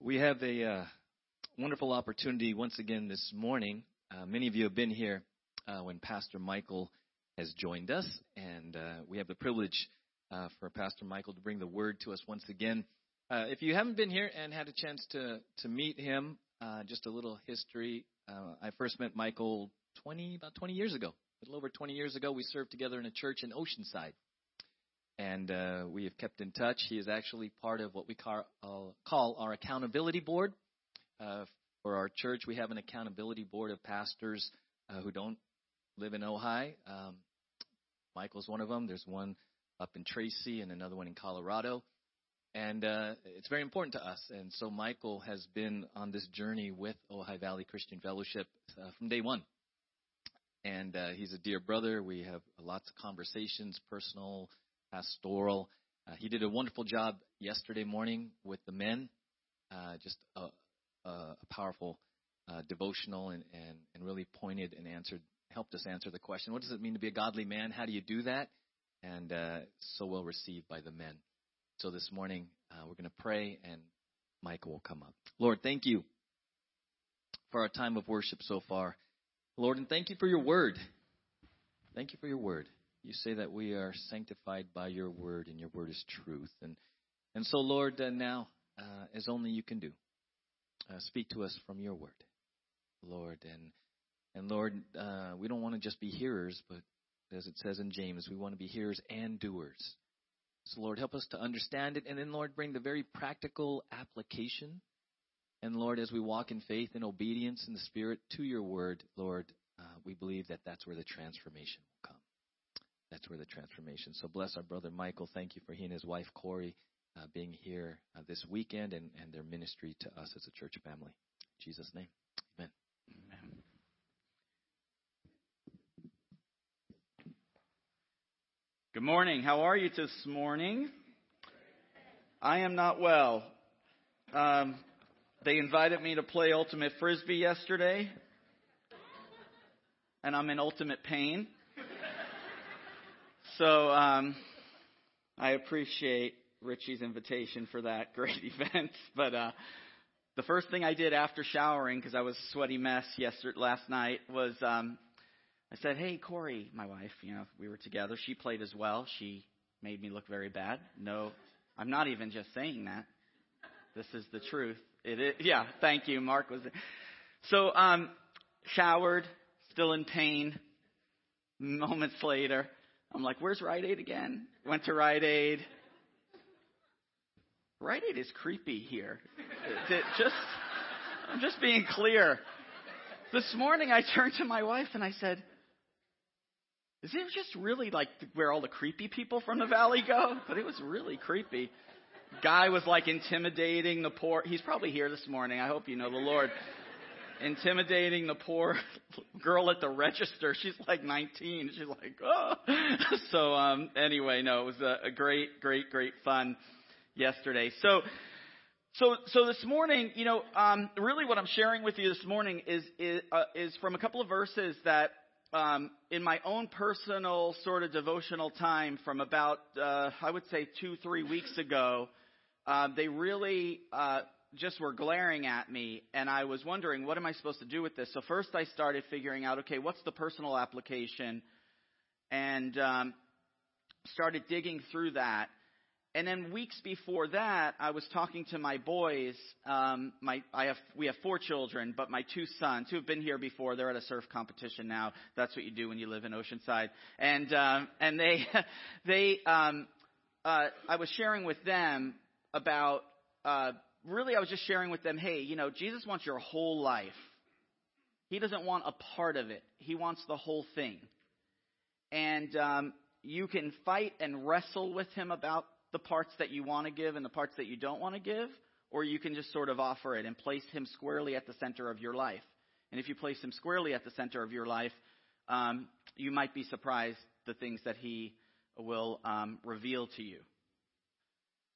We have a uh, wonderful opportunity once again this morning. Uh, many of you have been here uh, when Pastor Michael has joined us, and uh, we have the privilege uh, for Pastor Michael to bring the word to us once again. Uh, if you haven't been here and had a chance to to meet him, just a little history. I first met Michael 20 about 20 years ago. A little over 20 years ago, we served together in a church in Oceanside and uh, we have kept in touch. He is actually part of what we call, uh, call our accountability board. Uh, for our church, we have an accountability board of pastors uh, who don't live in Ojai. Um, Michael's one of them. There's one up in Tracy and another one in Colorado. And uh, it's very important to us. And so Michael has been on this journey with Ojai Valley Christian Fellowship uh, from day one. And he's a dear brother. We have lots of conversations, personal, pastoral. Uh, he did a wonderful job yesterday morning with the men. Uh, just a, a powerful uh, devotional and, and, and really pointed and answered, helped us answer the question: What does it mean to be a godly man? How do you do that? And uh, so well received by the men. So this morning uh, we're going to pray, and Michael will come up. Lord, thank you for our time of worship so far, Lord, and thank you for your word. Thank you for your word you say that we are sanctified by your word, and your word is truth. And and so, Lord, uh, now uh, as only you can do, uh, speak to us from your word, Lord. And and Lord, uh, we don't want to just be hearers, but as it says in James, we want to be hearers and doers. So, Lord, help us to understand it, and then, Lord, bring the very practical application. And Lord, as we walk in faith and obedience in the Spirit to your word, Lord, uh, we believe that that's where the transformation will come. That's where the transformation. So bless our brother Michael. Thank you for he and his wife Corey uh, being here uh, this weekend and, and their ministry to us as a church family. In Jesus' name, amen. Amen. Good morning. How are you this morning? I am not well. Um, they invited me to play ultimate frisbee yesterday, and I'm in ultimate pain. So um, I appreciate Richie's invitation for that great event. But uh, the first thing I did after showering, because I was a sweaty mess yesterday last night, was um, I said, "Hey, Corey, my wife. You know, we were together. She played as well. She made me look very bad. No, I'm not even just saying that. This is the truth. It is. Yeah. Thank you. Mark was. So um, showered, still in pain. Moments later, I'm like, where's Rite Aid again? Went to Rite Aid. Rite Aid is creepy here. It, just, I'm just being clear. This morning I turned to my wife and I said, is it just really like where all the creepy people from the valley go? But it was really creepy. Guy was like intimidating the poor. He's probably here this morning. I hope you know the Lord intimidating the poor girl at the register. She's like 19. She's like, oh. So, um, anyway, no, it was a, a great, great, great fun yesterday. So, so, so this morning, you know, um, really what I'm sharing with you this morning is is, uh, is from a couple of verses that um, in my own personal sort of devotional time from about uh, I would say two three weeks ago, uh, they really uh, just were glaring at me, and I was wondering, what am I supposed to do with this? So first I started figuring out, okay, what's the personal application? And um, started digging through that. And then weeks before that, I was talking to my boys. Um, my, I have, we have four children, but my two sons, who have been here before, they're at a surf competition now. That's what you do when you live in Oceanside. And um, and they, they, um, uh, I was sharing with them about uh, really, I was just sharing with them, hey, you know, Jesus wants your whole life. He doesn't want a part of it. He wants the whole thing. And um, you can fight and wrestle with him about the parts that you want to give and the parts that you don't want to give, or you can just sort of offer it and place him squarely at the center of your life. And if you place him squarely at the center of your life, um, you might be surprised the things that he will um, reveal to you.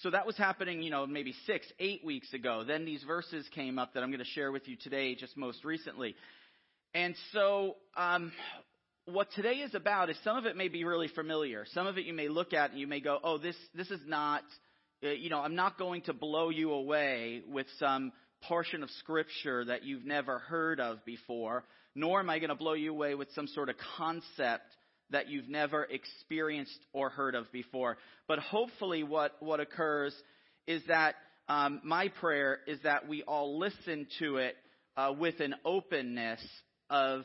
So that was happening, you know, maybe six, eight weeks ago. Then these verses came up that I'm going to share with you today, just most recently. And so, um, what today is about is some of it may be really familiar. Some of it you may look at and you may go, oh, this, this is not uh, you know, I'm not going to blow you away with some portion of scripture that you've never heard of before, nor am I going to blow you away with some sort of concept that you've never experienced or heard of before. But hopefully, what, what occurs is that um, my prayer is that we all listen to it uh, with an openness of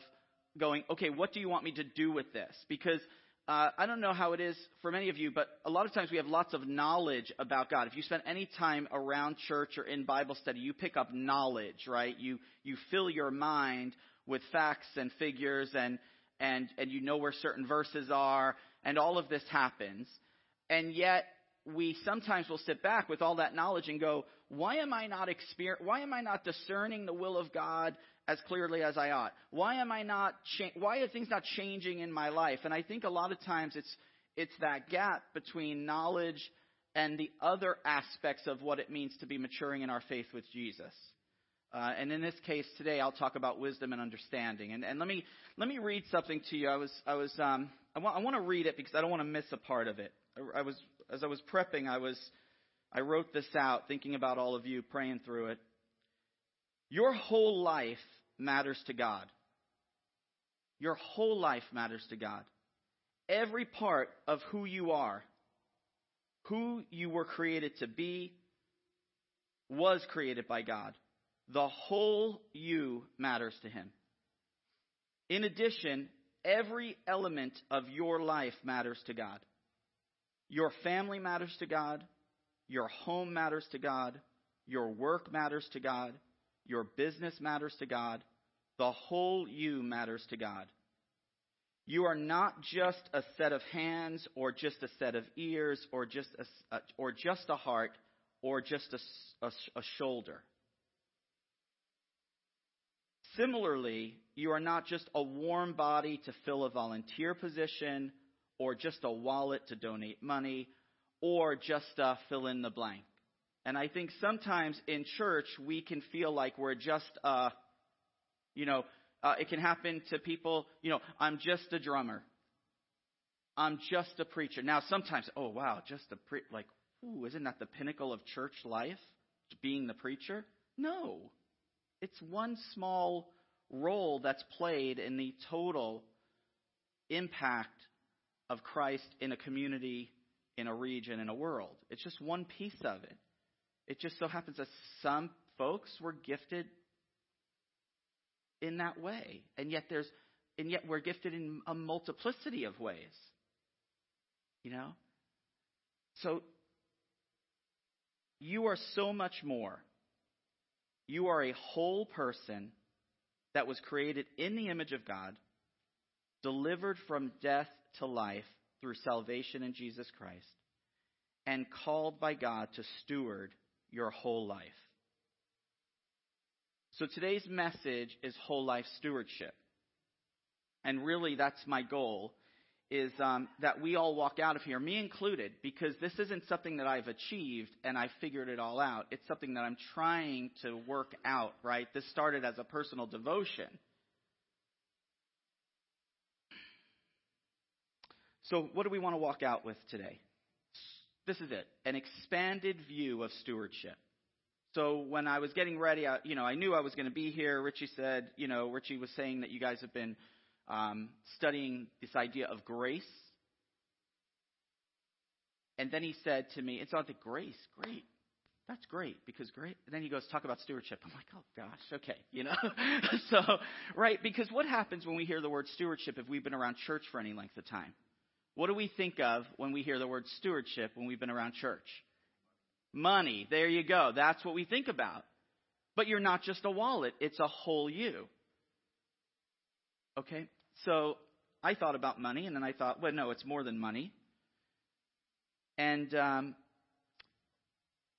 going, okay, what do you want me to do with this? Because uh, I don't know how it is for many of you, but a lot of times we have lots of knowledge about God. If you spend any time around church or in Bible study, you pick up knowledge, right? You you fill your mind with facts and figures, and and and you know where certain verses are, and all of this happens. And yet we sometimes will sit back with all that knowledge and go, why am I not exper- why am I not discerning the will of God as clearly as I ought? Why am I not cha- why are things not changing in my life? And I think a lot of times it's it's that gap between knowledge and the other aspects of what it means to be maturing in our faith with Jesus. Uh, and in this case today, I'll talk about wisdom and understanding. And, and let me let me read something to you. I was I was um, I want I want to read it because I don't want to miss a part of it. I, I was as I was prepping, I was I wrote this out, thinking about all of you, praying through it. Your whole life matters to God. Your whole life matters to God. Every part of who you are, who you were created to be, was created by God. The whole you matters to Him. In addition, every element of your life matters to God. Your family matters to God. Your home matters to God. Your work matters to God. Your business matters to God. The whole you matters to God. You are not just a set of hands or just a set of ears or just a, or just a heart or just a, a, a shoulder. Similarly, you are not just a warm body to fill a volunteer position or just a wallet to donate money or just a fill in the blank. And I think sometimes in church we can feel like we're just a you know, uh, it can happen to people, you know, I'm just a drummer. I'm just a preacher. Now, sometimes, oh, wow, just a pre, like, ooh, isn't that the pinnacle of church life? Being the preacher? No. It's one small role that's played in the total impact of Christ in a community, in a region, in a world. It's just one piece of it. It just so happens that some folks were gifted in that way. And yet there's and yet we're gifted in a multiplicity of ways. You know? So you are so much more. You are a whole person that was created in the image of God, delivered from death to life through salvation in Jesus Christ, and called by God to steward your whole life. So today's message is whole life stewardship. And really, that's my goal is um, that we all walk out of here, me included, because this isn't something that I've achieved and I figured it all out. It's something that I'm trying to work out, right? This started as a personal devotion. So, what do we want to walk out with today? This is it an expanded view of stewardship. So when I was getting ready, I, you know, I knew I was going to be here. Richie said, you know, Richie was saying that you guys have been um, studying this idea of grace. And then he said to me, it's not the grace, great. That's great because great. And then he goes, talk about stewardship. I'm like, oh gosh, okay, you know? so, right, because what happens when we hear the word stewardship if we've been around church for any length of time? What do we think of when we hear the word stewardship when we've been around church? Money. There you go. That's what we think about. But you're not just a wallet, it's a whole you. Okay? So I thought about money, and then I thought, well, no, it's more than money. And, um,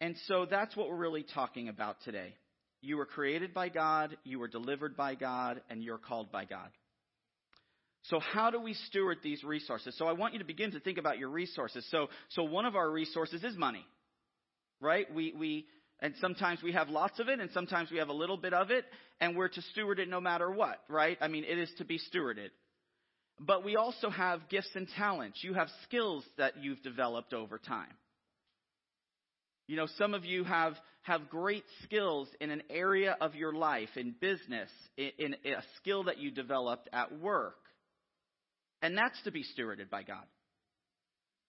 and so that's what we're really talking about today. You were created by God, you were delivered by God, and you're called by God. So how do we steward these resources? So I want you to begin to think about your resources. So, so one of our resources is money right? We, we, and sometimes we have lots of it and sometimes we have a little bit of it and we're to steward it no matter what, right? I mean, it is to be stewarded. But we also have gifts and talents. You have skills that you've developed over time. You know, some of you have, have great skills in an area of your life, in business, in, in a skill that you developed at work. And that's to be stewarded by God.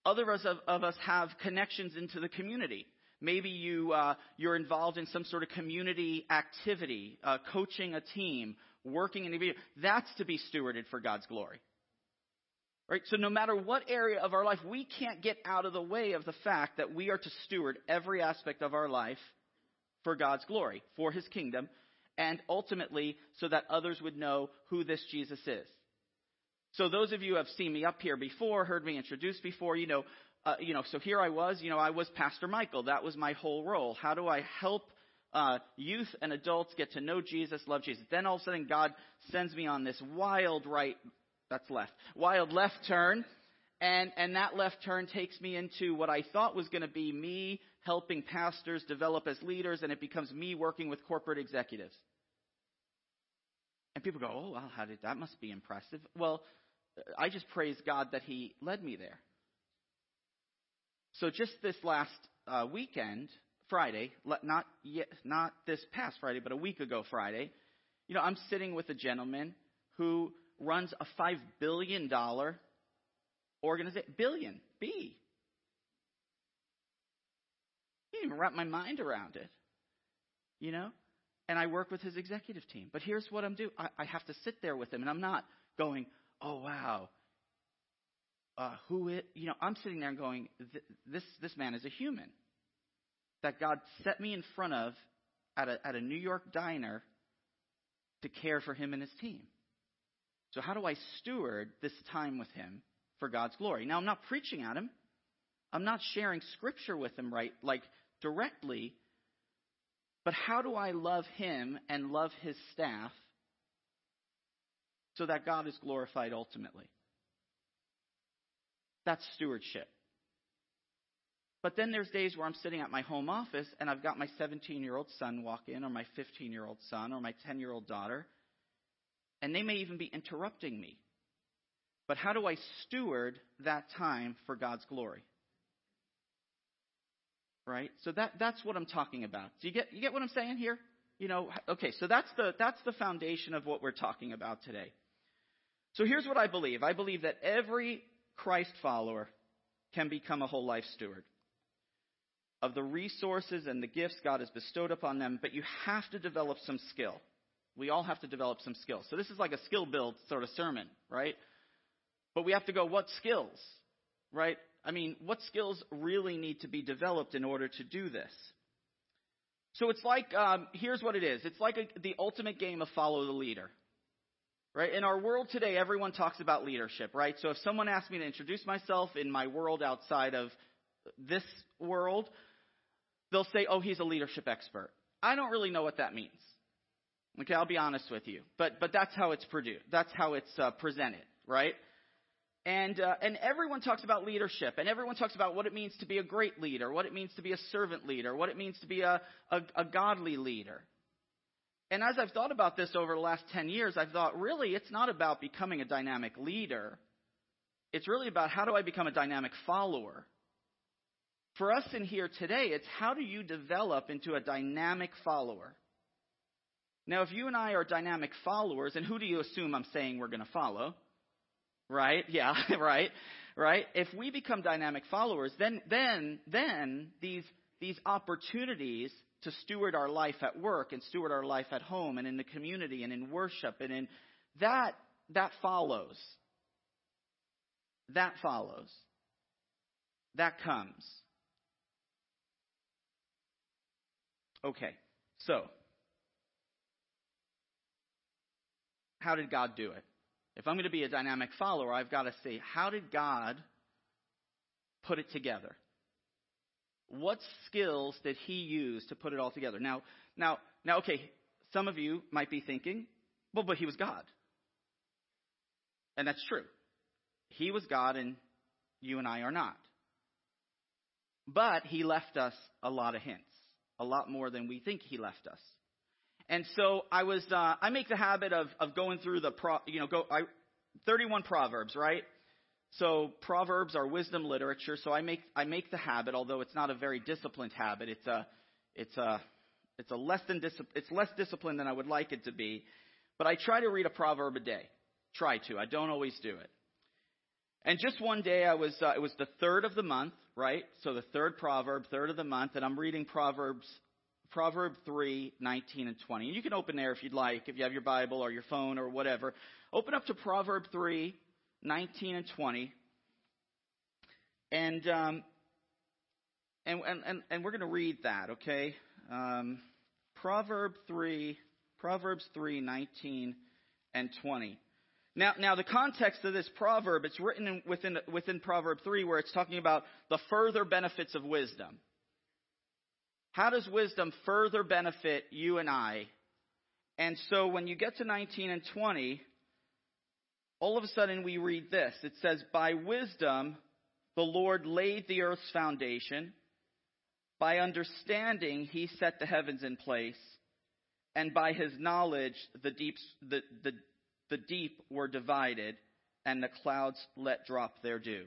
Others of, of us have connections into the community. Maybe you, uh, you're involved in some sort of community activity, uh, coaching a team, working in a That's to be stewarded for God's glory. Right? So no matter what area of our life, we can't get out of the way of the fact that we are to steward every aspect of our life for God's glory, for His kingdom, and ultimately so that others would know who this Jesus is. So those of you who have seen me up here before, heard me introduced before, you know, uh, you know, so here I was, you know, I was Pastor Michael. That was my whole role. How do I help uh, youth and adults get to know Jesus, love Jesus? Then all of a sudden God sends me on this wild right, that's left, wild left turn. And, and that left turn takes me into what I thought was going to be me helping pastors develop as leaders, and it becomes me working with corporate executives. And people go, oh, well, how did that must be impressive? Well, I just praise God that He led me there. So just this last uh, weekend, Friday, not yet, not this past Friday, but a week ago Friday, you know, I'm sitting with a gentleman who runs a five billion dollar organization. Billion, B. Can't even wrap my mind around it. You know, and I work with his executive team. But here's what I'm doing: I, I have to sit there with him, and I'm not going, "Oh wow, uh, who it, you know, I'm sitting there going, this, this man is a human that God set me in front of at a, at a New York diner to care for him and his team. So how do I steward this time with him for God's glory? Now I'm not preaching at him. I'm not sharing scripture with him right like directly. But how do I love him and love his staff so that God is glorified ultimately? That's stewardship. But then there's days where I'm sitting at my home office and I've got my 17 year old son walk in, or my 15 year old son, or my 10 year old daughter, and they may even be interrupting me. But how do I steward that time for God's glory? Right? So that, that's what I'm talking about. Do you get, you get what I'm saying here? You know, okay, so that's the, that's the foundation of what we're talking about today. So here's what I believe. I believe that every Christ follower can become a whole life steward of the resources and the gifts God has bestowed upon them, but you have to develop some skill. We all have to develop some skill. So this is like a skill build sort of sermon, right? But we have to go, what skills, right? I mean, what skills really need to be developed in order to do this? So it's like, um, here's what it is. It's like a, the ultimate game of follow the leader. Right? In our world today, everyone talks about leadership, right? So if someone asks me to introduce myself in my world outside of this world, they'll say, oh, he's a leadership expert. I don't really know what that means. Okay, I'll be honest with you. But, but that's how it's produced. That's how it's uh, presented, right? And, uh, and everyone talks about leadership, and everyone talks about what it means to be a great leader, what it means to be a servant leader, what it means to be a, a, a godly leader. And as I've thought about this over the last 10 years, I've thought really it's not about becoming a dynamic leader. It's really about how do I become a dynamic follower. For us in here today, it's how do you develop into a dynamic follower? Now, if you and I are dynamic followers, and who do you assume I'm saying we're going to follow? Right? Yeah, right? Right? If we become dynamic followers, then, then, then these, these opportunities to steward our life at work and steward our life at home and in the community and in worship. And in that that follows. That follows. That comes. Okay so how did god do it? If i'm going to be a dynamic follower i've got to say how did god put it together what skills did he use to put it all together? Now, now, now, okay, some of you might be thinking, well, but he was God. And that's true. He was God and you and I are not. But he left us a lot of hints, a lot more than we think he left us. And so I was, uh, I make the habit of, of going through the, pro, you know, go, I, 31 Proverbs, right? So Proverbs are wisdom literature. So I make I make the habit, although it's not a very disciplined habit. It's a it's a it's a less than dis- it's less disciplined than I would like it to be. But I try to read a proverb a day. Try to. I don't always do it. And just one day, I was uh, it was the third of the month, right? So the third proverb, third of the month, and I'm reading Proverbs Proverb 3, 19 and 20. And you can open there if you'd like, if you have your Bible or your phone or whatever. Open up to Proverb 3, 19 and 20. And, um, and, and, and we're going to read that, okay? Um, Proverb 3, Proverbs 3, 19 and 20. Now, now the context of this proverb, it's written in, within, within Proverb 3 where it's talking about the further benefits of wisdom. How does wisdom further benefit you and I? And so when you get to 19 and 20, all of a sudden we read this. It says, By wisdom the Lord laid the earth's foundation. By understanding he set the heavens in place. And by his knowledge the, deeps, the, the, the deep were divided, and the clouds let drop their dew.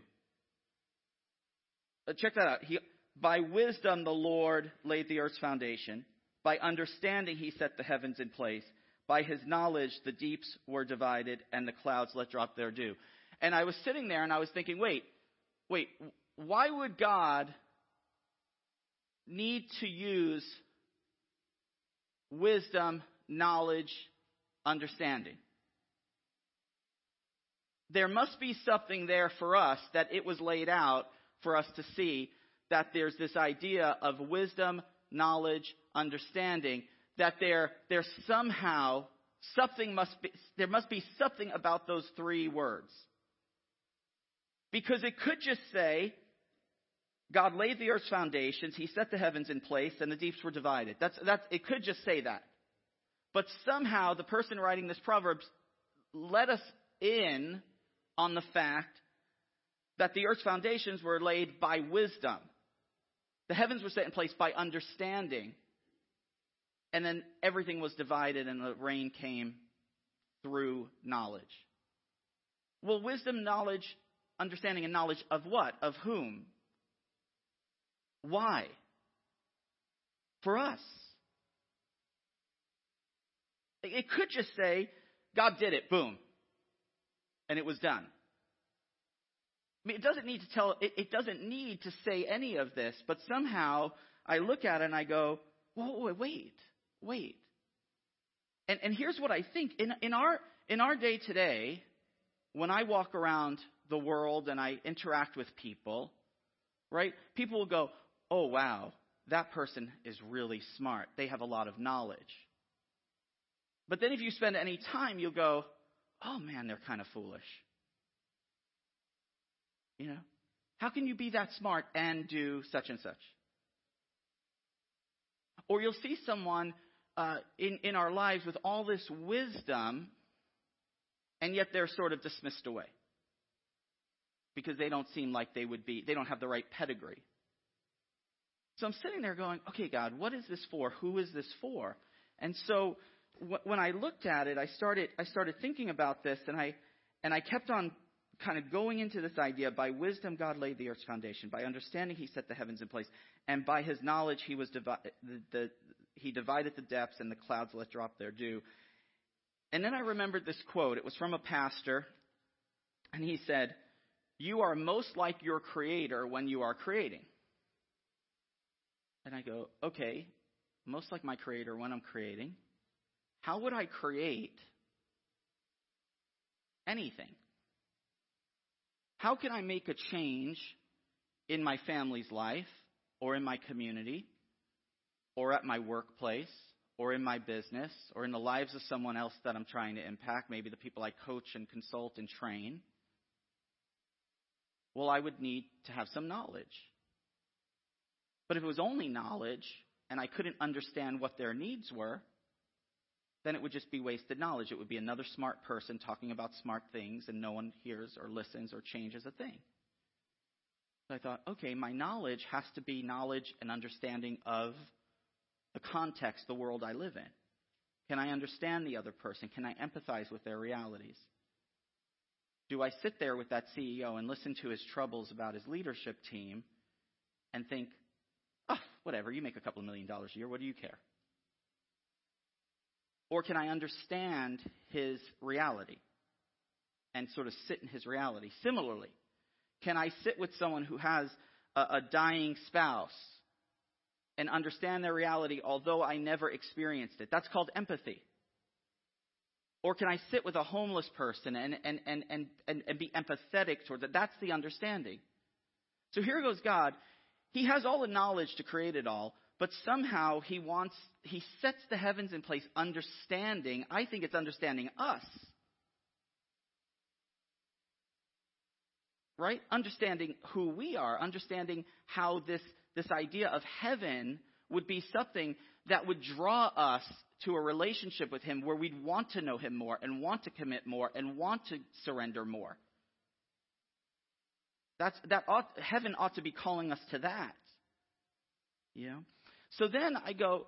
Uh, check that out. He, by wisdom, the Lord laid the earth's foundation. By understanding, he set the heavens in place. By his knowledge, the deeps were divided and the clouds let drop their dew. And I was sitting there and I was thinking, wait, wait, why would God need to use wisdom, knowledge, understanding? There must be something there for us that it was laid out for us to see that there's this idea of wisdom, knowledge, understanding, that there, there's somehow something must be, there must be something about those three words. Because it could just say, God laid the earth's foundations, He set the heavens in place, and the deeps were divided. That's, that's, it could just say that. But somehow the person writing this Proverbs let us in on the fact that the earth's foundations were laid by wisdom. The heavens were set in place by understanding. And then everything was divided and the rain came through knowledge. Well, wisdom, knowledge, understanding, and knowledge of what? Of whom? Why? For us. It could just say, God did it, boom. And it was done. I mean, it doesn't need to tell, it, it doesn't need to say any of this, but somehow I look at it and I go, whoa, wait, wait. And, and here's what I think. In, in, our, in our day today, when I walk around the world and I interact with people, right, people will go, oh, wow, that person is really smart. They have a lot of knowledge. But then if you spend any time, you'll go, oh man, they're kind of foolish. You know? How can you be that smart and do such and such? Or you'll see someone uh, in, in our lives with all this wisdom, and yet they're sort of dismissed away. Because they don't seem like they would be, they don't have the right pedigree. So I'm sitting there going, okay, God, what is this for? Who is this for? And so when I looked at it, I started, I started thinking about this, and I, and I kept on kind of going into this idea by wisdom God laid the earth's foundation, by understanding He set the heavens in place, and by His knowledge He was divi- the, the, He divided the depths, and the clouds let drop their dew. And then I remembered this quote. It was from a pastor, and he said, "You are most like your Creator when you are creating." And I go, "Okay, most like my Creator when I'm creating." How would I create anything? How can I make a change in my family's life or in my community or at my workplace or in my business or in the lives of someone else that I'm trying to impact, maybe the people I coach and consult and train? Well, I would need to have some knowledge. But if it was only knowledge and I couldn't understand what their needs were, then it would just be wasted knowledge. It would be another smart person talking about smart things and no one hears or listens or changes a thing. So I thought, okay, my knowledge has to be knowledge and understanding of the context, the world I live in. Can I understand the other person? Can I empathize with their realities? Do I sit there with that CEO and listen to his troubles about his leadership team and think, oh, whatever, you make a couple of million dollars a year, what do you care? Or can I understand his reality and sort of sit in his reality? Similarly, can I sit with someone who has a, a dying spouse and understand their reality, although I never experienced it? That's called empathy. Or can I sit with a homeless person and, and, and, and, and, and be empathetic towards it? That's the understanding. So here goes God. He has all the knowledge to create it all, but somehow he wants, he sets the heavens in place understanding. I think it's understanding us. Right? Understanding who we are, understanding how this, this idea of heaven would be something that would draw us to a relationship with Him where we'd want to know Him more and want to commit more and want to surrender more. That's, that ought, heaven ought to be calling us to that. Know? So then I go,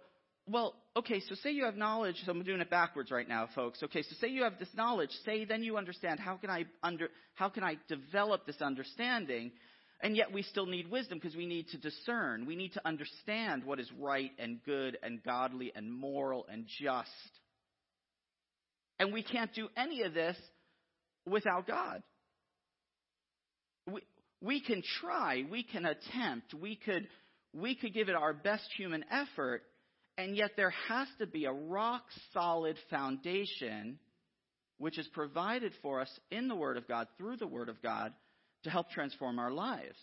well, okay, so say you have knowledge, so I'm doing it backwards right now, folks. Okay, so say you have this knowledge, say then you understand how can I under how can I develop this understanding? And yet we still need wisdom because we need to discern. We need to understand what is right and good and godly and moral and just. And we can't do any of this without God. We, we can try, we can attempt, we could, we could give it our best human effort, and yet there has to be a rock solid foundation which is provided for us in the Word of God, through the Word of God, to help transform our lives.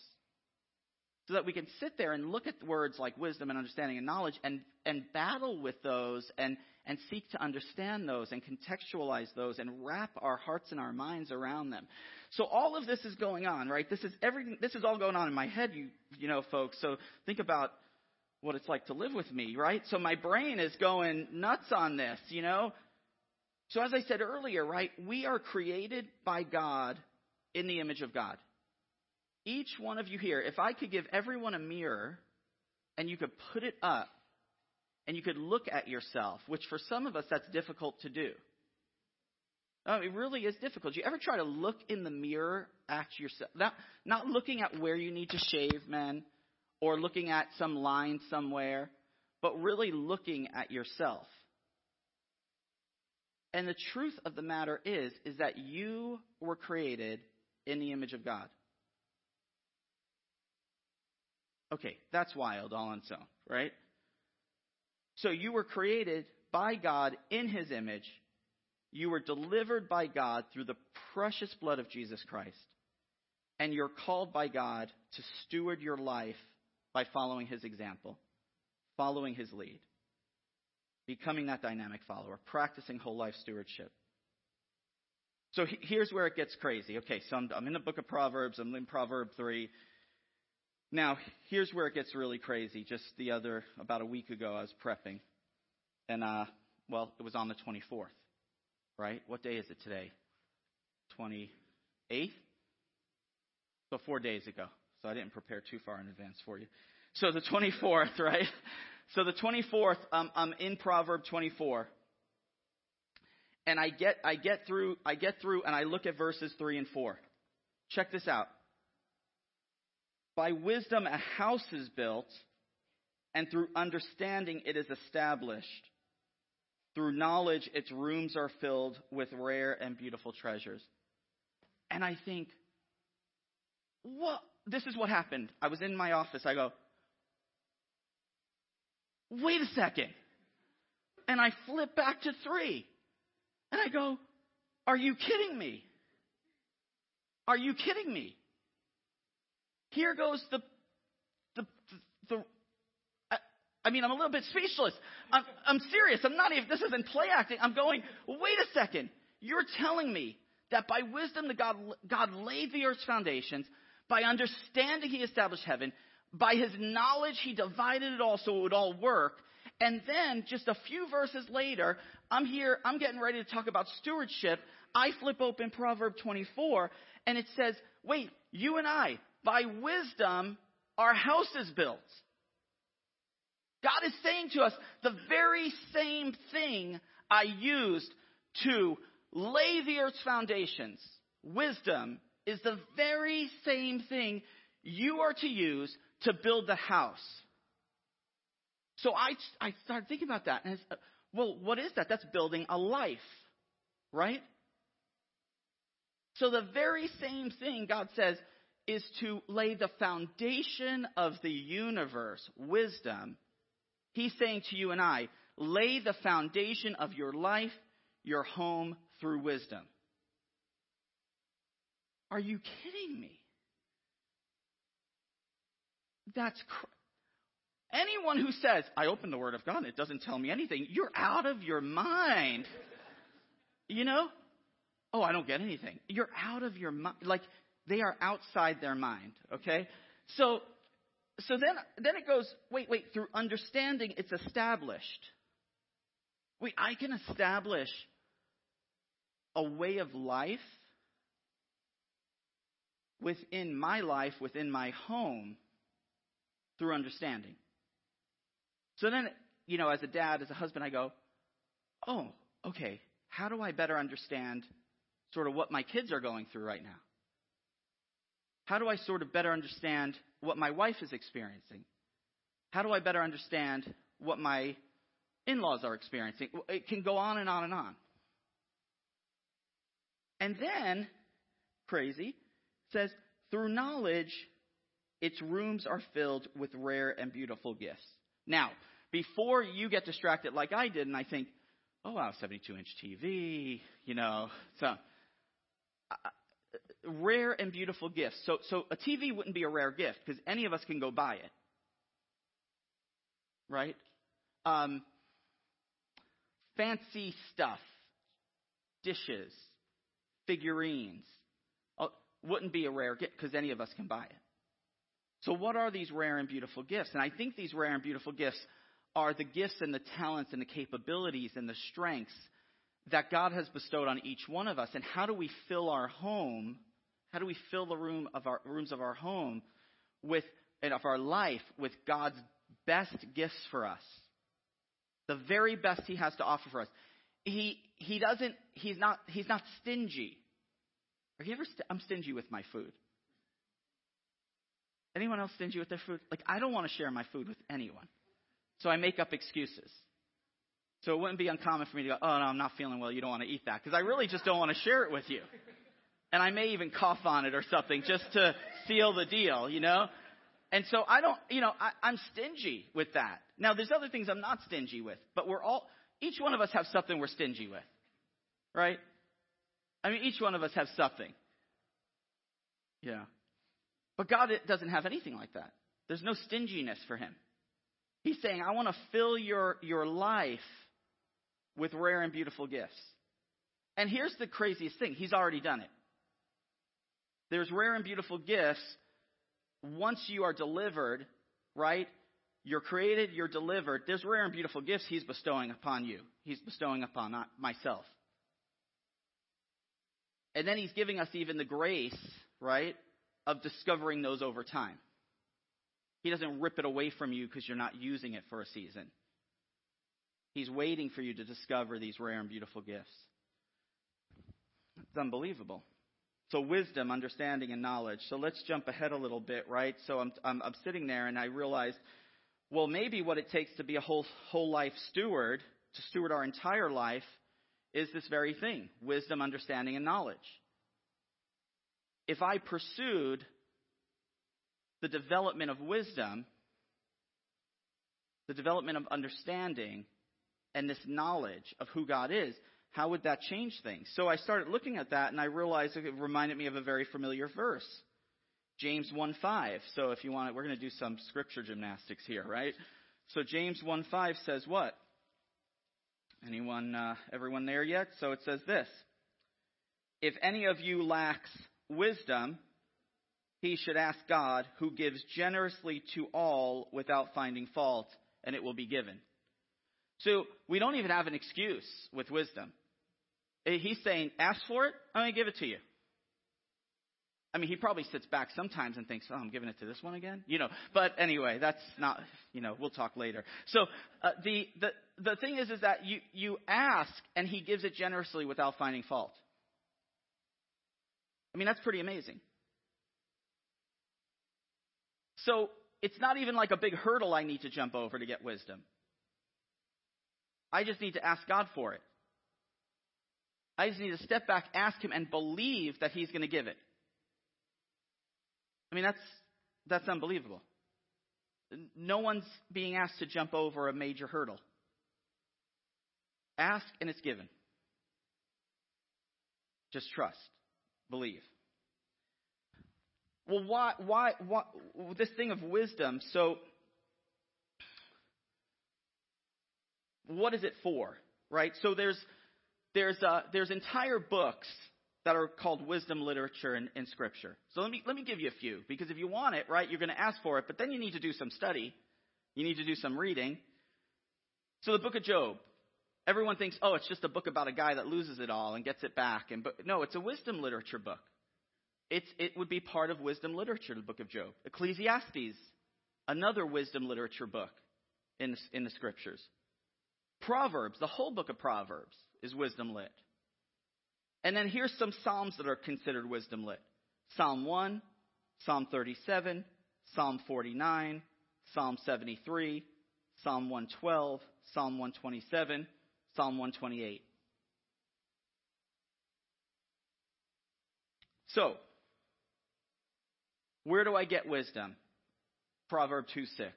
So that we can sit there and look at words like wisdom and understanding and knowledge and, and battle with those and, and seek to understand those and contextualize those and wrap our hearts and our minds around them. So all of this is going on, right? This is everything this is all going on in my head, you you know, folks. So think about what it's like to live with me, right? So my brain is going nuts on this, you know? So as I said earlier, right, we are created by God in the image of God. Each one of you here, if I could give everyone a mirror and you could put it up and you could look at yourself, which for some of us that's difficult to do. Oh, it really is difficult. You ever try to look in the mirror at yourself? Not, not looking at where you need to shave, men, or looking at some line somewhere, but really looking at yourself. And the truth of the matter is, is that you were created in the image of God. Okay, that's wild all on its own, right? So you were created by God in his image. You were delivered by God through the precious blood of Jesus Christ. And you're called by God to steward your life by following his example, following his lead, becoming that dynamic follower, practicing whole life stewardship. So here's where it gets crazy. Okay, so I'm, I'm in the book of Proverbs. I'm in Proverb 3. Now, here's where it gets really crazy. Just the other, about a week ago, I was prepping. And, uh, well, it was on the 24th, right? What day is it today? 28th? So four days ago. So I didn't prepare too far in advance for you. So the 24th, right? So the 24th, um, I'm in Proverb 24 and I get I get through I get through and I look at verses 3 and 4. Check this out. By wisdom a house is built, and through understanding it is established. Through knowledge its rooms are filled with rare and beautiful treasures. And I think, what? This is what happened. I was in my office. I go, wait a second. And I flip back to three. And I go, Are you kidding me? Are you kidding me? Here goes the, the, the, the I, I, mean, I'm a little bit speechless. I'm, I'm serious. I'm not even, this isn't play acting. I'm going, wait a second. You're telling me that by wisdom that God, God laid the earth's foundations, by understanding he established heaven, by his knowledge he divided it all so it would all work, and then just a few verses later, I'm here, I'm getting ready to talk about stewardship. I flip open Proverb 24 and it says, wait, you and I, by wisdom, our house is built. God is saying to us the very same thing I used to lay the earth's foundations wisdom is the very same thing you are to use to build the house. So I, I started thinking about that. And uh, well, what is that? That's building a life, right? So the very same thing God says is to lay the foundation of the universe, wisdom. He's saying to you and I, lay the foundation of your life, your home through wisdom. Are you kidding me? That's cr- anyone who says, I open the Word of God it doesn't tell me anything, you're out of your mind. You know? Oh, I don't get anything. You're out of your mind. Like, they are outside their mind, okay? So, so then, then it goes, wait, wait, through understanding, it's established. Wait, I can establish a way of life within my life, within my home, through understanding. So then, you know, as a dad, as a husband, I go, oh, okay, how do I better understand sort of what my kids are going through right now? How do I sort of better understand what my wife is experiencing? How do I better understand what my in laws are experiencing? It can go on and on and on. And then, crazy, says, through knowledge, its rooms are filled with rare and beautiful gifts. Now, before you get distracted like I did and I think, oh wow, 72 inch TV, you know, so rare and beautiful gifts. So, so a TV wouldn't be a rare gift because any of us can go buy it. Right? Um, fancy stuff, dishes, figurines, uh, wouldn't be a rare gift because any of us can buy it. So, what are these rare and beautiful gifts? And I think these rare and beautiful gifts are the gifts and the talents and the capabilities and the strengths that God has bestowed on each one of us. And how do we fill our home how do we fill the room of our rooms of our home with and of our life with God's best gifts for us? The very best He has to offer for us. He He doesn't. He's not. He's not stingy. Are you ever? St- I'm stingy with my food. Anyone else stingy with their food? Like I don't want to share my food with anyone, so I make up excuses. So it wouldn't be uncommon for me to go, "Oh no, I'm not feeling well. You don't want to eat that," because I really just don't want to share it with you and I may even cough on it or something just to seal the deal, you know? And so I don't, you know, I, I'm stingy with that. Now, there's other things I'm not stingy with, but we're all, each one of us have something we're stingy with, right? I mean, each one of us have something. Yeah. But God doesn't have anything like that. There's no stinginess for him. He's saying, I want to fill your, your life with rare and beautiful gifts. And here's the craziest thing. He's already done it. There's rare and beautiful gifts once you are delivered, right? You're created, you're delivered. There's rare and beautiful gifts He's bestowing upon you. He's bestowing upon myself. And then He's giving us even the grace, right, of discovering those over time. He doesn't rip it away from you because you're not using it for a season. He's waiting for you to discover these rare and beautiful gifts. It's unbelievable. So wisdom, understanding, and knowledge. So let's jump ahead a little bit, right? So I'm, I'm, I'm sitting there and I realized, well, maybe what it takes to be a whole, whole life steward, to steward our entire life, is this very thing wisdom, understanding, and knowledge. If I pursued the development of wisdom, the development of understanding, and this knowledge of who God is, how would that change things? So I started looking at that and I realized it reminded me of a very familiar verse. James 1:5. So if you want it, we're going to do some scripture gymnastics here, right? So James 1:5 says what? Anyone uh, everyone there yet? So it says this. If any of you lacks wisdom, he should ask God, who gives generously to all without finding fault, and it will be given. So we don't even have an excuse with wisdom. Eh, he's saying, ask for it, I'm going to give it to you. I mean, he probably sits back sometimes and thinks, oh, I'm giving it to this one again. You know, but anyway, that's not, you know, we'll talk later. So, uh, the, the, the thing is, is that you, you ask and he gives it generously without finding fault. I mean, that's pretty amazing. So it's not even like a big hurdle I need to jump over to get wisdom. I just need to ask God for it. I just need to step back, ask Him, and believe that He's going to give it. I mean, that's, that's unbelievable. No one's being asked to jump over a major hurdle. Ask and it's given. Just trust, believe. Well, why, why, why, this thing of wisdom, so what is it for? Right? So there's, there's, uh, there's entire books that are called wisdom literature in, in Scripture. So let me, let me give you a few, because if you want it, right, you're going to ask for it, but then you need to do some study. You need to do some reading. So the book of Job. Everyone thinks, oh, it's just a book about a guy that loses it all and gets it back. And but no, it's a wisdom literature book. It's, it would be part of wisdom literature, the book of Job. Ecclesiastes, another wisdom literature book in, in the scriptures. Proverbs, the whole book of Proverbs is wisdom lit. And then here's some Psalms that are considered wisdom lit Psalm 1, Psalm 37, Psalm 49, Psalm 73, Psalm 112, Psalm 127, Psalm 128. So, where do I get wisdom? Proverb 2 6.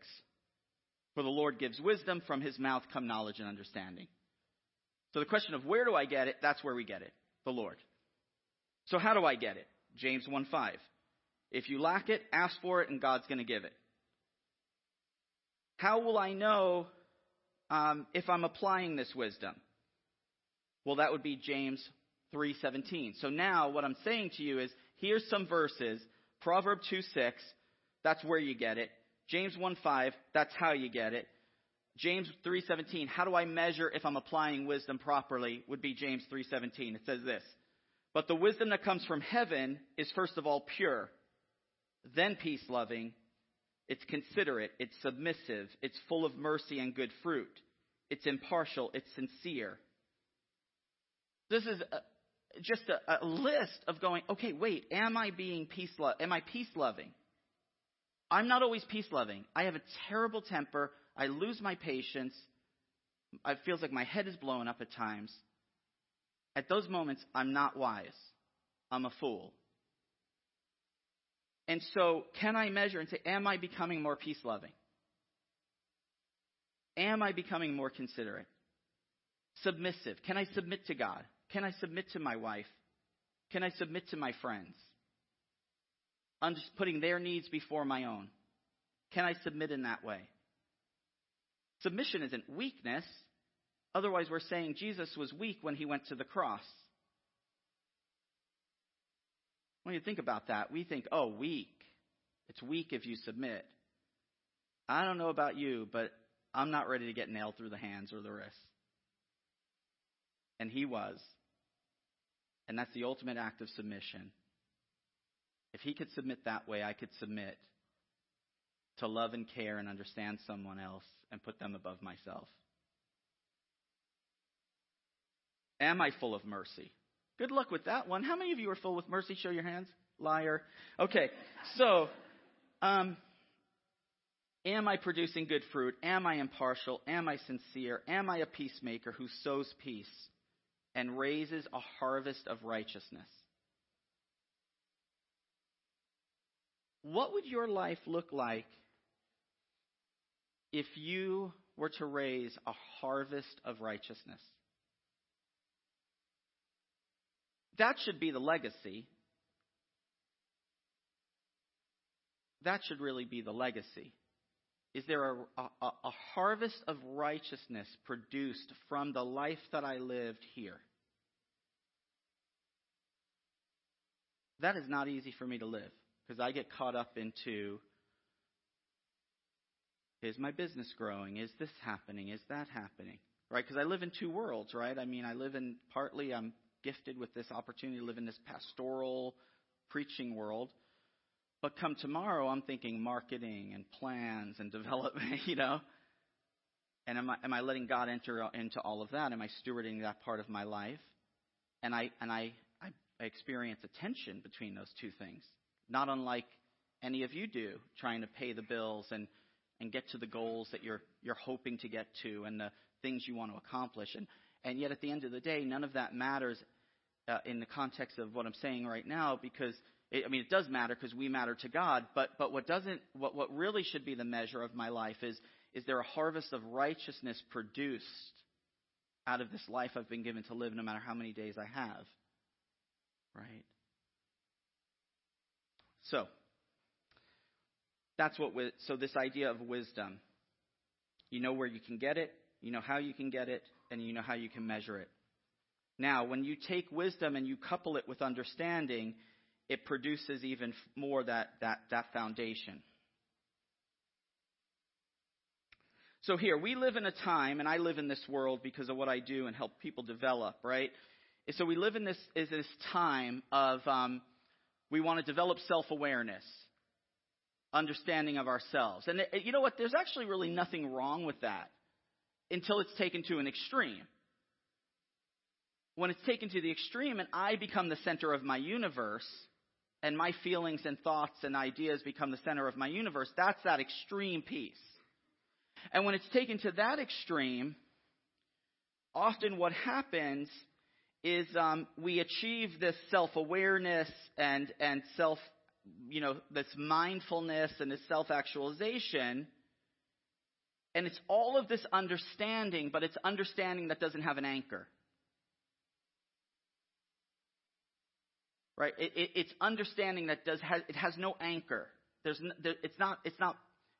For the Lord gives wisdom, from his mouth come knowledge and understanding. So the question of where do I get it, that's where we get it the Lord. So how do I get it? James 1 5. If you lack it, ask for it and God's going to give it. How will I know um, if I'm applying this wisdom? Well, that would be James 3:17. So now what I'm saying to you is here's some verses. Proverb 2:6, that's where you get it. James 1:5, that's how you get it. James 3:17, how do I measure if I'm applying wisdom properly? would be James 3:17. It says this: "But the wisdom that comes from heaven is first of all pure, then peace-loving, it's considerate, it's submissive, it's full of mercy and good fruit, it's impartial, it's sincere." This is a, just a, a, list of going, okay, wait, am I being peace lo- am I peace loving? I'm not always peace loving. I have a terrible temper. I lose my patience. It feels like my head is blowing up at times. At those moments, I'm not wise. I'm a fool. And so, can I measure and say, am I becoming more peace loving? Am I becoming more considerate? Submissive. Can I submit to God? Can I submit to my wife? Can I submit to my friends? I'm just putting their needs before my own. Can I submit in that way? Submission isn't weakness. Otherwise, we're saying Jesus was weak when he went to the cross. When you think about that, we think, oh, weak. It's weak if you submit. I don't know about you, but I'm not ready to get nailed through the hands or the wrists. And he was. And that's the ultimate act of submission. If he could submit that way, I could submit to love and care and understand someone else and put them above myself? Am I full of mercy? Good luck with that one. How many of you are full with mercy? Show your hands. Liar. Okay, so, um, am I producing good fruit? Am I impartial? Am I sincere? Am I a peacemaker who sows peace and raises a harvest of righteousness? What would your life look like if you were to raise a harvest of righteousness. That should be the legacy. That should really be the legacy. Is there a, a, a, harvest of righteousness produced from the life that I lived here? That is not easy for me to live because I get caught up into is my business growing? Is this happening? Is that happening? Right? Because I live in two worlds, right? I mean, I live in partly I'm gifted with this opportunity to live in this pastoral preaching world. But come tomorrow, I'm thinking marketing and plans and development, you know? And am I, am I letting God enter into all of that? Am I stewarding that part of my life? And I, and I, I I experience a tension between those two things, not unlike any of you do, trying to pay the bills and, and get to the goals that you're, you're hoping to get to and the things you want to accomplish. And, and yet, at the end of the day, none of that matters uh, in the context of what I'm saying right now because it, I mean, it does matter because we matter to God. But but what doesn't what what really should be the measure of my life is is there a harvest of righteousness produced out of this life I've been given to live, no matter how many days I have, right? So that's what. So this idea of wisdom, you know where you can get it, you know how you can get it, and you know how you can measure it. Now, when you take wisdom and you couple it with understanding, it produces even more that, that, that foundation. So here, we live in a time, and I live in this world because of what I do and help people develop, right? So we live in this, is this time of um, we want to develop self-awareness, understanding of ourselves. And you know what? There's actually really nothing wrong with that until it's taken to an extreme. When it's taken to the extreme and I become the center of my universe, and my feelings and thoughts and ideas become the center of my universe, that's that extreme piece. And when it's taken to that extreme, often what happens is um, we achieve this self-awareness and and self, you know, this mindfulness and this self-actualization. And it's all of this understanding, but it's understanding that doesn't have an anchor. right? It, it, it's understanding that does has, it has no anchor. There's there, it's not it's not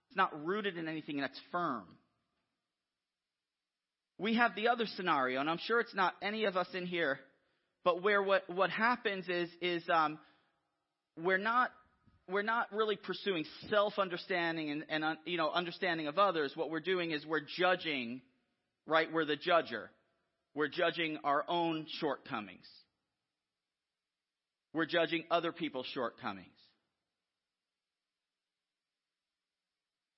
it's not rooted in anything that's firm. We have the other scenario, and I'm sure it's not any of us in here, but where what what happens is is um, we're not we're not really pursuing self understanding and, and uh, you know understanding of others. What we're doing is we're judging, right? We're the judger. We're judging our own shortcomings. We're judging other people's shortcomings.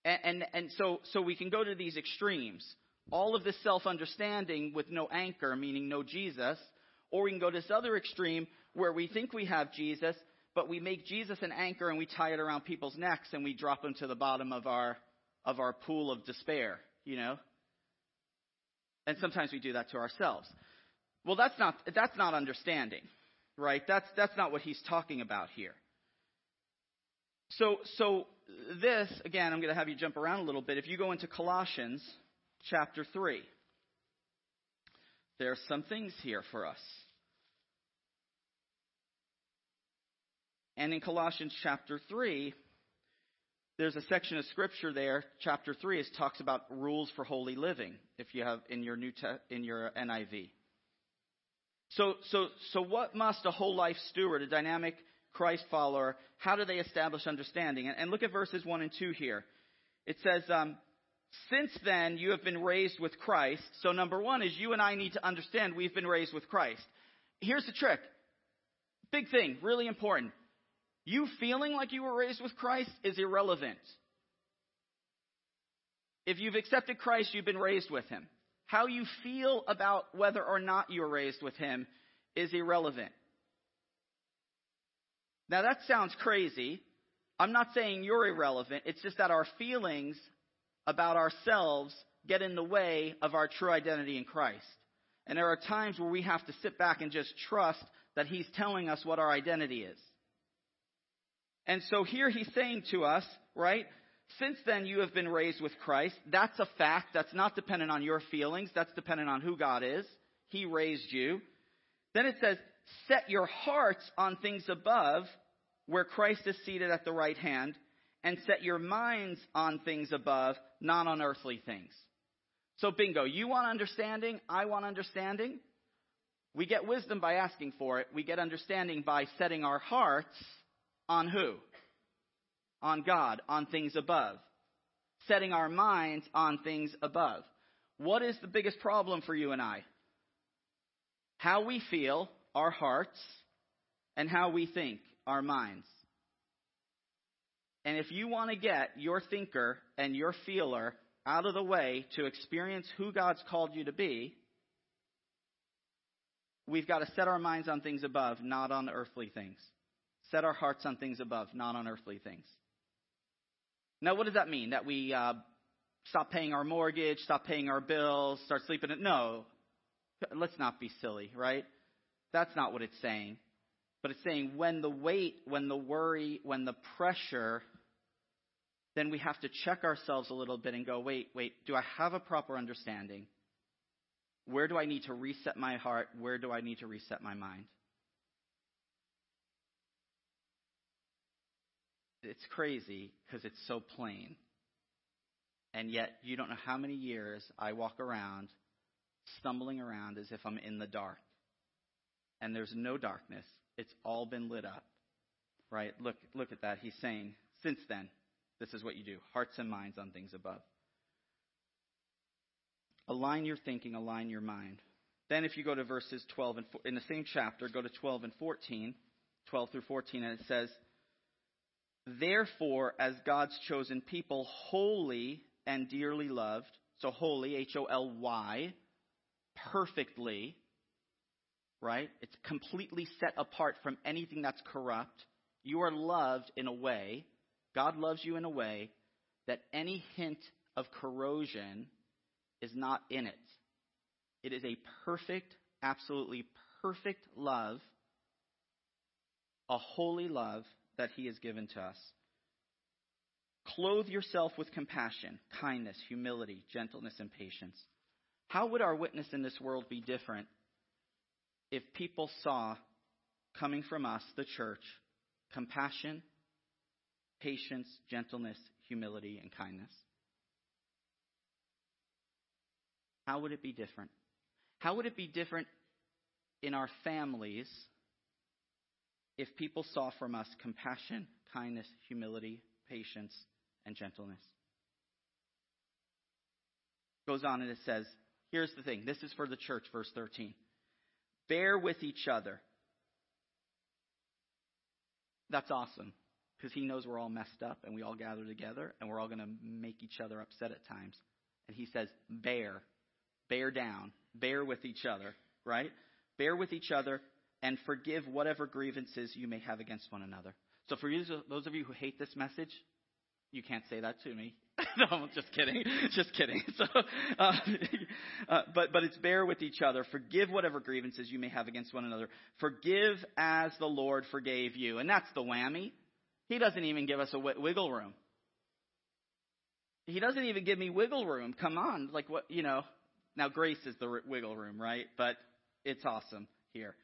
And, and, and so, so we can go to these extremes. All of this self understanding with no anchor, meaning no Jesus, or we can go to this other extreme where we think we have Jesus, but we make Jesus an anchor and we tie it around people's necks and we drop them to the bottom of our, of our pool of despair, you know? And sometimes we do that to ourselves. Well, that's not, that's not understanding right? That's, that's not what he's talking about here. So, so this, again, I'm going to have you jump around a little bit. If you go into Colossians chapter 3, there are some things here for us. And in Colossians chapter 3, there's a section of scripture there. Chapter 3 is talks about rules for holy living if you have in your new te- in your NIV. So, so, so what must a whole life steward, a dynamic Christ follower, how do they establish understanding? And, and look at verses 1 and 2 here. It says, um, since then you have been raised with Christ. So number one is you and I need to understand we've been raised with Christ. Here's the trick. Big thing, really important. You feeling like you were raised with Christ is irrelevant. If you've accepted Christ, you've been raised with Him. How you feel about whether or not you were raised with him is irrelevant. Now that sounds crazy. I'm not saying you're irrelevant. It's just that our feelings about ourselves get in the way of our true identity in Christ. And there are times where we have to sit back and just trust that He's telling us what our identity is. And so here He's saying to us, right, since then you have been raised with Christ. That's a fact. That's not dependent on your feelings. That's dependent on who God is. He raised you. Then it says, set your hearts on things above where Christ is seated at the right hand and set your minds on things above, not on earthly things. So bingo, you want understanding? I want understanding. We get wisdom by asking for it. We get understanding by setting our hearts on who? on God, on things above. Setting our minds on things above. What is the biggest problem for you and I? How we feel, our hearts, and how we think, our minds. And if you want to get your thinker and your feeler out of the way to experience who God's called you to be, we've got to set our minds on things above, not on earthly things. Set our hearts on things above, not on earthly things. Now, what does that mean? That we uh, stop paying our mortgage, stop paying our bills, start sleeping at. No. Let's not be silly, right? That's not what it's saying. But it's saying when the weight, when the worry, when the pressure, then we have to check ourselves a little bit and go, wait, wait, do I have a proper understanding? Where do I need to reset my heart? Where do I need to reset my mind? It's crazy because it's so plain. And yet, you don't know how many years I walk around stumbling around as if I'm in the dark. And there's no darkness. It's all been lit up. Right? Look look at that. He's saying, since then, this is what you do. Hearts and minds on things above. Align your thinking, align your mind. Then if you go to verses 12 and in the same chapter, go to 12 and 14, 12 through 14 and it says, "Therefore as God's chosen people, holy and dearly loved, so holy H O L Y, perfectly, right? It's completely set apart from anything that's corrupt. You are loved in a way, God loves you in a way that any hint of corrosion is not in it. It is a perfect, absolutely perfect love, a holy love that He has given to us. Clothe yourself with compassion, kindness, humility, gentleness, and patience. How would our witness in this world be different if people saw coming from us, the church, compassion, patience, gentleness, humility, and kindness? How would it be different? How would it be different in our families if people saw from us compassion, kindness, humility, patience, and gentleness? Goes on and it says, here's the thing. This is for the church, verse 13. Bear with each other. That's awesome because he knows we're all messed up and we all gather together and we're all going to make each other upset at times. And he says, bear bear down, bear with each other, right? Bear with each other and forgive whatever grievances you may have against one another. So for you, those of you who hate this message, you can't say that to me. no, just kidding. just kidding. So, uh, uh, but but it's bear with each other. Forgive whatever grievances you may have against one another. Forgive as the Lord forgave you, and that's the whammy. He doesn't even give us a wiggle room. He doesn't even give me wiggle room. Come on, like what you know? Now, grace is the wiggle room, right? But it's awesome here.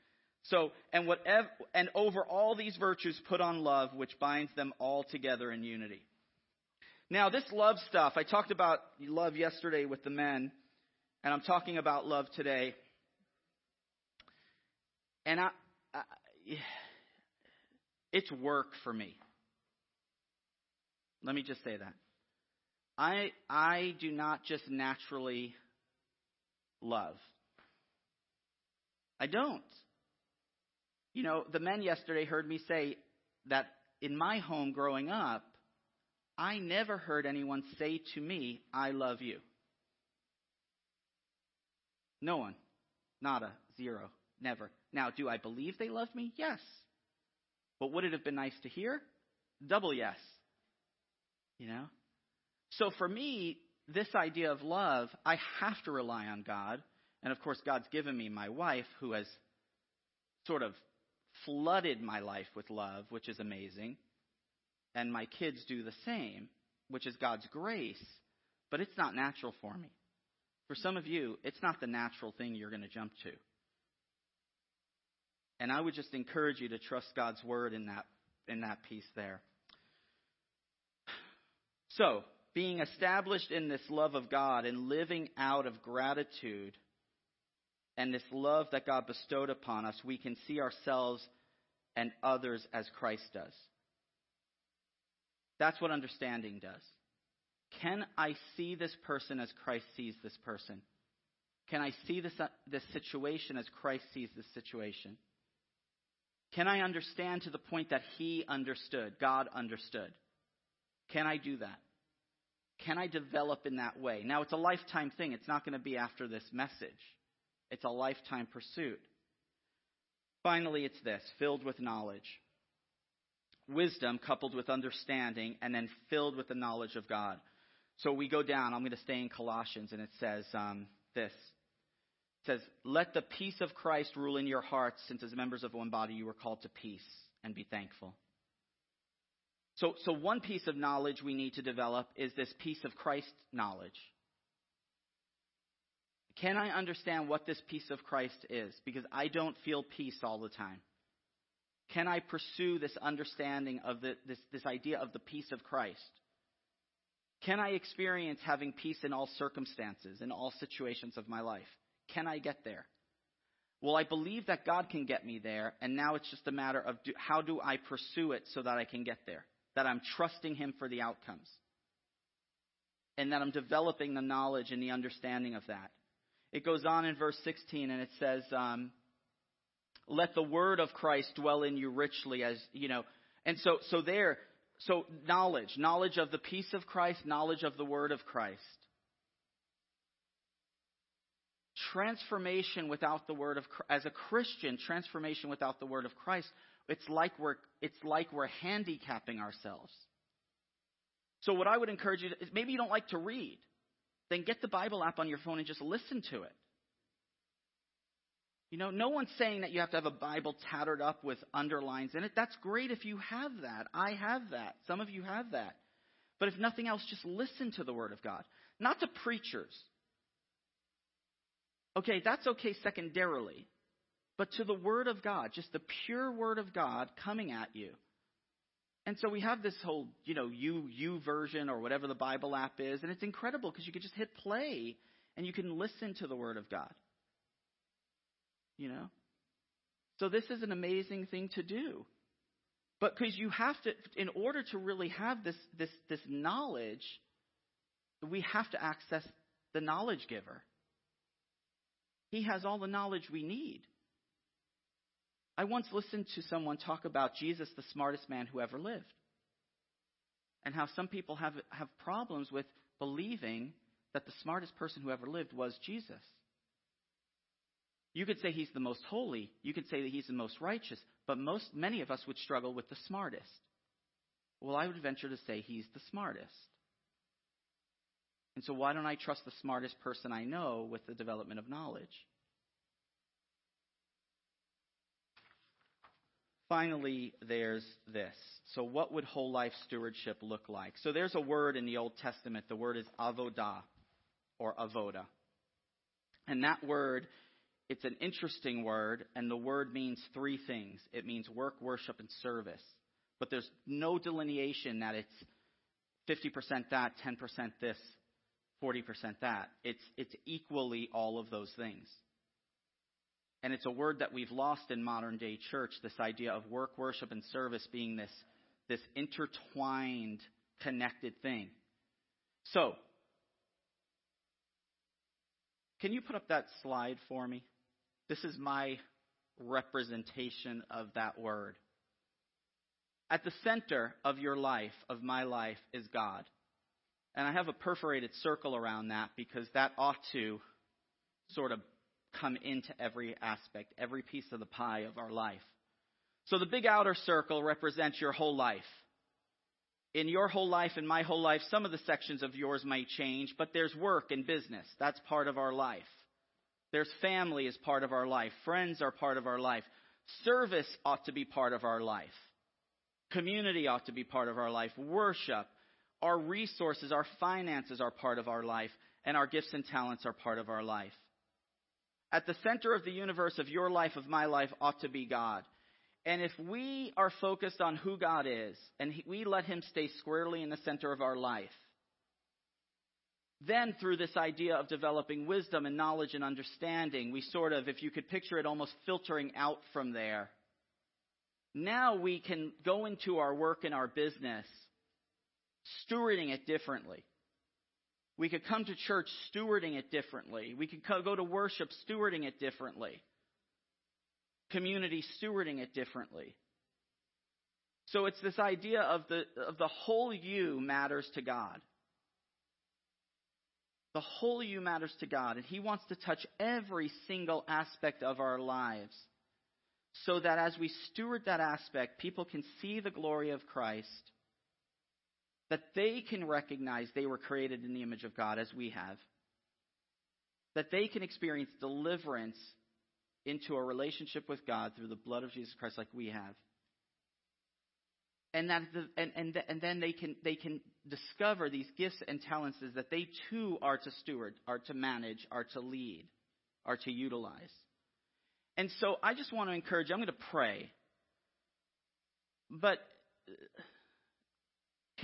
So, and whatever, and over all these virtues, put on love, which binds them all together in unity. Now, this love stuff, I talked about love yesterday with the men, and I'm talking about love today. And I, I it's work for me. Let me just say that. I I do not just naturally love. I don't. You know, the men yesterday heard me say that in my home growing up, I never heard anyone say to me, I love you. No one. Nada. Zero. Never. Now, do I believe they love me? Yes. But would it have been nice to hear? Double yes. You know? So for me, this idea of love, I have to rely on God. And of course, God's given me my wife who has sort of flooded my life with love, which is amazing. And my kids do the same, which is God's grace. But it's not natural for me. For some of you, it's not the natural thing you're going to jump to. And I would just encourage you to trust God's word in that in that piece there. So, being established in this love of God and living out of gratitude and this love that God bestowed upon us, we can see ourselves and others as Christ does. That's what understanding does. Can I see this person as Christ sees this person? Can I see this, uh, this situation as Christ sees this situation? Can I understand to the point that He understood, God understood? Can I do that? Can I develop in that way? Now, it's a lifetime thing. It's not going to be after this message. It's a lifetime pursuit. Finally, it's this filled with knowledge. Wisdom coupled with understanding, and then filled with the knowledge of God. So we go down. I'm going to stay in Colossians, and it says um, this. It says, Let the peace of Christ rule in your hearts, since as members of one body you were called to peace, and be thankful. So, so one piece of knowledge we need to develop is this piece of Christ knowledge. Can I understand what this peace of Christ is? Because I don't feel peace all the time. Can I pursue this understanding of the, this, this idea of the peace of Christ? Can I experience having peace in all circumstances, in all situations of my life? Can I get there? Well, I believe that God can get me there, and now it's just a matter of do, how do I pursue it so that I can get there? That I'm trusting Him for the outcomes. And that I'm developing the knowledge and the understanding of that. It goes on in verse 16, and it says, um, let the word of Christ dwell in you richly as, you know. And so, so there, so knowledge, knowledge of the peace of Christ, knowledge of the word of Christ. Transformation without the word of as a Christian, transformation without the word of Christ, it's like we're it's like we're handicapping ourselves. So what I would encourage you to, is maybe you don't like to read, then get the Bible app on your phone and just listen to it. You know, no one's saying that you have to have a Bible tattered up with underlines in it. That's great if you have that. I have that. Some of you have that. But if nothing else, just listen to the Word of God. Not to preachers. Okay, that's okay secondarily. But to the Word of God, just the pure Word of God coming at you. And so we have this whole, you know, U, YouVersion or whatever the Bible app is, and it's incredible because you can just hit play and you can listen to the Word of God. You know? So this is an amazing thing to do. But because you have to, in order to really have this, this, this knowledge, we have to access the knowledge giver. He has all the knowledge we need. I once listened to someone talk about Jesus, the smartest man who ever lived, and how some people have, have problems with believing that the smartest person who ever lived was Jesus. You could say he's the most holy. You could say that he's the most righteous. But most, many of us would struggle with the smartest. Well, I would venture to say he's the smartest. And so why don't I trust the smartest person I know with the development of knowledge? Finally, there's this. So, what would whole life stewardship look like? So, there's a word in the Old Testament. The word is avodah, or avoda. And that word it's an interesting word, and the word means three things it means work, worship, and service. But there's no delineation that it's 50% that, 10% this, 40% that. It's, it's equally all of those things. And it's a word that we've lost in modern day church this idea of work, worship, and service being this, this intertwined, connected thing. So, can you put up that slide for me? This is my representation of that word. At the center of your life, of my life, is God. And I have a perforated circle around that because that ought to sort of come into every aspect, every piece of the pie of our life. So the big outer circle represents your whole life. In your whole life, in my whole life, some of the sections of yours might change, but there's work and business. That's part of our life. There's family as part of our life. Friends are part of our life. Service ought to be part of our life. Community ought to be part of our life. Worship, our resources, our finances are part of our life. And our gifts and talents are part of our life. At the center of the universe of your life, of my life, ought to be God. And if we are focused on who God is, and we let Him stay squarely in the center of our life, then, through this idea of developing wisdom and knowledge and understanding, we sort of, if you could picture it, almost filtering out from there. Now we can go into our work and our business stewarding it differently. We could come to church stewarding it differently. We could go to worship stewarding it differently. Community stewarding it differently. So it's this idea of the, of the whole you matters to God. The whole you matters to God, and He wants to touch every single aspect of our lives. so that as we steward that aspect, people can see the glory of Christ, that they can recognize they were created in the image of God as we have, that they can experience deliverance into a relationship with God through the blood of Jesus Christ like we have. And that the, and, and, and then they can they can discover these gifts and talents that they too are to steward, are to manage, are to lead, are to utilize. And so I just want to encourage you, I'm going to pray. But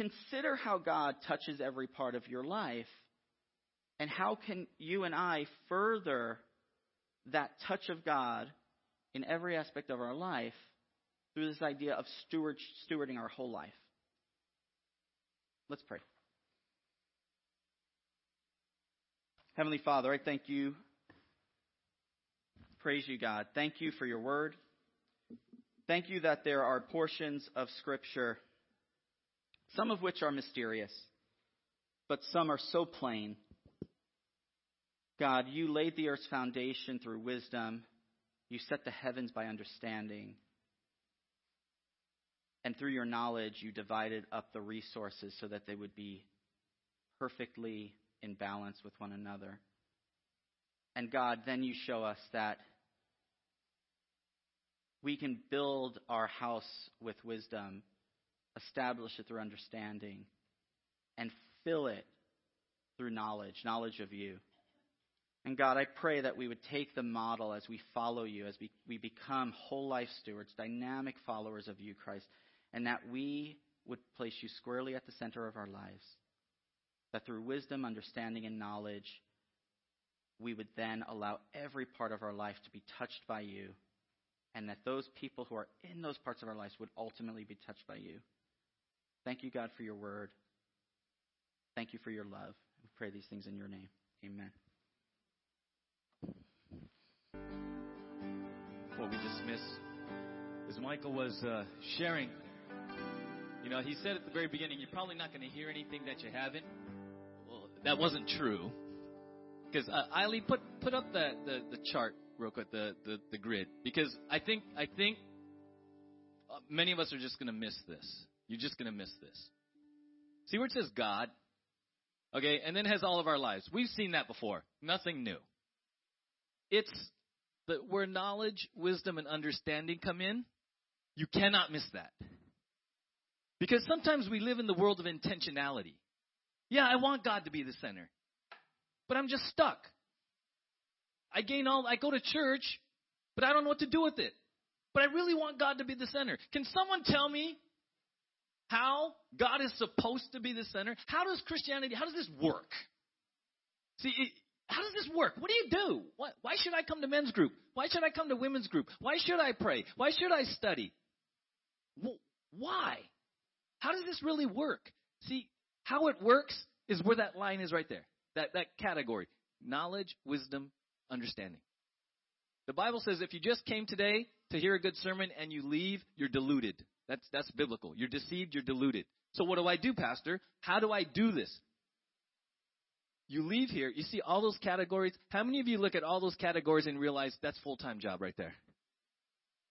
consider how God touches every part of your life and how can you and I further that touch of God in every aspect of our life through this idea of steward, stewarding our whole life. Let's pray. Heavenly Father, I thank you Praise you, God. Thank you for your word. Thank you that there are portions of Scripture, some of which are mysterious, but some are so plain. God, you laid the earth's foundation through wisdom. You set the heavens by understanding. And through your knowledge, you divided up the resources so that they would be perfectly in balance with one another. And God, then you show us that we can build our house with wisdom, establish it through understanding, and fill it through knowledge, knowledge of you. And God, I pray that we would take the model as we follow you, as we, we become whole life stewards, dynamic followers of you, Christ, and that we would place you squarely at the center of our lives. That through wisdom, understanding, and knowledge, we would then allow every part of our life to be touched by you and that those people who are in those parts of our lives would ultimately be touched by you. Thank you, God, for your word. Thank you for your love. We pray these things in your name. Amen. What we dismiss, as Michael was uh, sharing, you know, he said at the very beginning, you're probably not going to hear anything that you haven't. Well, that wasn't true. Because uh, Eileen, put put up the, the, the chart real quick, the, the, the grid, because I think I think uh, many of us are just going to miss this. You're just going to miss this. See where it says God, okay, and then has all of our lives. We've seen that before. Nothing new. It's the, where knowledge, wisdom, and understanding come in. You cannot miss that. Because sometimes we live in the world of intentionality. Yeah, I want God to be the center. But I'm just stuck. I gain all, I go to church, but I don't know what to do with it. But I really want God to be the center. Can someone tell me how God is supposed to be the center? How does Christianity, how does this work? See, it, how does this work? What do you do? Why, why should I come to men's group? Why should I come to women's group? Why should I pray? Why should I study? Why? How does this really work? See, how it works is where that line is right there. That, that category. Knowledge, wisdom, understanding. The Bible says if you just came today to hear a good sermon and you leave, you're deluded. That's, that's biblical. You're deceived, you're deluded. So what do I do, Pastor? How do I do this? You leave here, you see all those categories. How many of you look at all those categories and realize that's full-time job right there?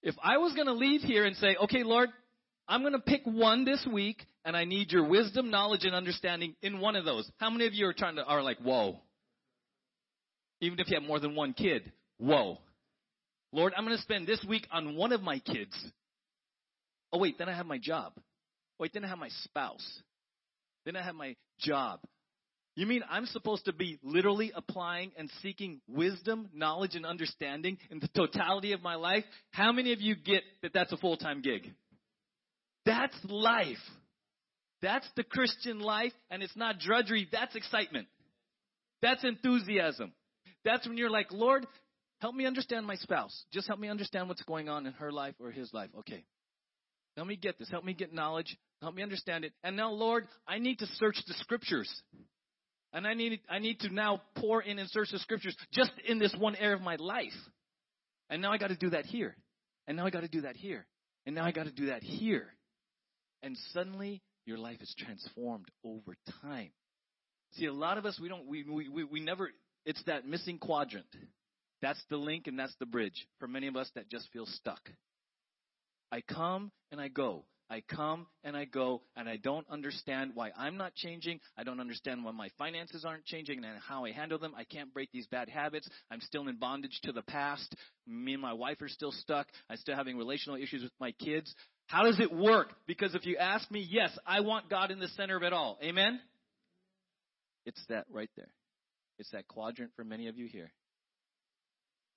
If I was going to leave here and say, okay, Lord, I'm going to pick one this week and I need your wisdom, knowledge, and understanding in one of those. How many of you are trying to, are like, whoa, even if you have more than one kid. Whoa. Lord, I'm going to spend this week on one of my kids. Oh, wait, then I have my job. Wait, then I have my spouse. Then I have my job. You mean I'm supposed to be literally applying and seeking wisdom, knowledge, and understanding in the totality of my life? How many of you get that that's a full time gig? That's life. That's the Christian life, and it's not drudgery, that's excitement. That's enthusiasm. That's when you're like, Lord, help me understand my spouse. Just help me understand what's going on in her life or his life. Okay. Help me get this. Help me get knowledge. Help me understand it. And now, Lord, I need to search the scriptures. And I need, I need to now pour in and search the scriptures just in this one area of my life. And now I got to do that here. And now I got to do that here. And now I got to do that here. And suddenly your life is transformed over time. See, a lot of us, we don't, we, we, we never it's that missing quadrant. That's the link and that's the bridge for many of us that just feel stuck. I come and I go. I come and I go, and I don't understand why I'm not changing. I don't understand why my finances aren't changing and how I handle them. I can't break these bad habits. I'm still in bondage to the past. Me and my wife are still stuck. I'm still having relational issues with my kids. How does it work? Because if you ask me, yes, I want God in the center of it all. Amen? It's that right there. It's that quadrant for many of you here.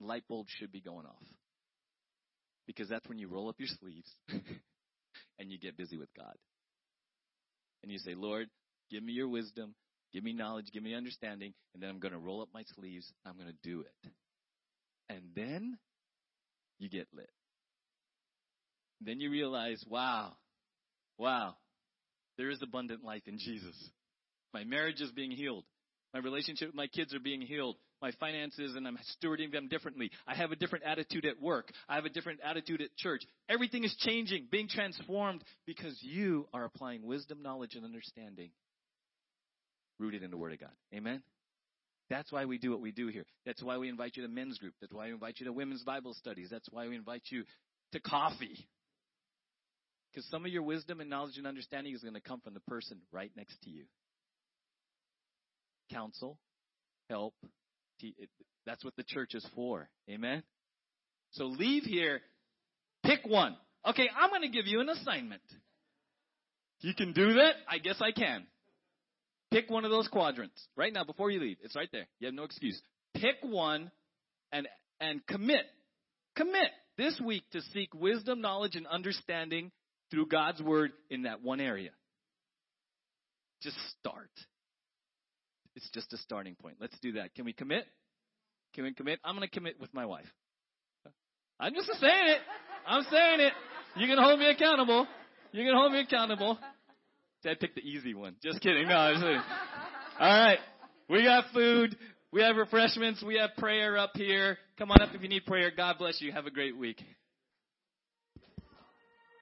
Light bulbs should be going off. Because that's when you roll up your sleeves and you get busy with God. And you say, Lord, give me your wisdom, give me knowledge, give me understanding, and then I'm going to roll up my sleeves. I'm going to do it. And then you get lit. Then you realize, wow, wow, there is abundant life in Jesus. My marriage is being healed. My relationship with my kids are being healed. My finances and I'm stewarding them differently. I have a different attitude at work. I have a different attitude at church. Everything is changing, being transformed because you are applying wisdom, knowledge, and understanding rooted in the Word of God. Amen? That's why we do what we do here. That's why we invite you to men's group. That's why we invite you to women's Bible studies. That's why we invite you to coffee. Because some of your wisdom and knowledge and understanding is going to come from the person right next to you counsel, help. That's what the church is for. Amen? So leave here, pick one. Okay, I'm going to give you an assignment. You can do that? I guess I can. Pick one of those quadrants right now before you leave. It's right there. You have no excuse. Pick one and and commit. Commit this week to seek wisdom, knowledge, and understanding through God's word in that one area. Just start. It's just a starting point. Let's do that. Can we commit? Can we commit? I'm going to commit with my wife. I'm just saying it. I'm saying it. You can hold me accountable. You can hold me accountable. Dad picked the easy one. Just kidding. No, I'm just kidding. All right. We got food. We have refreshments. We have prayer up here. Come on up if you need prayer. God bless you. Have a great week.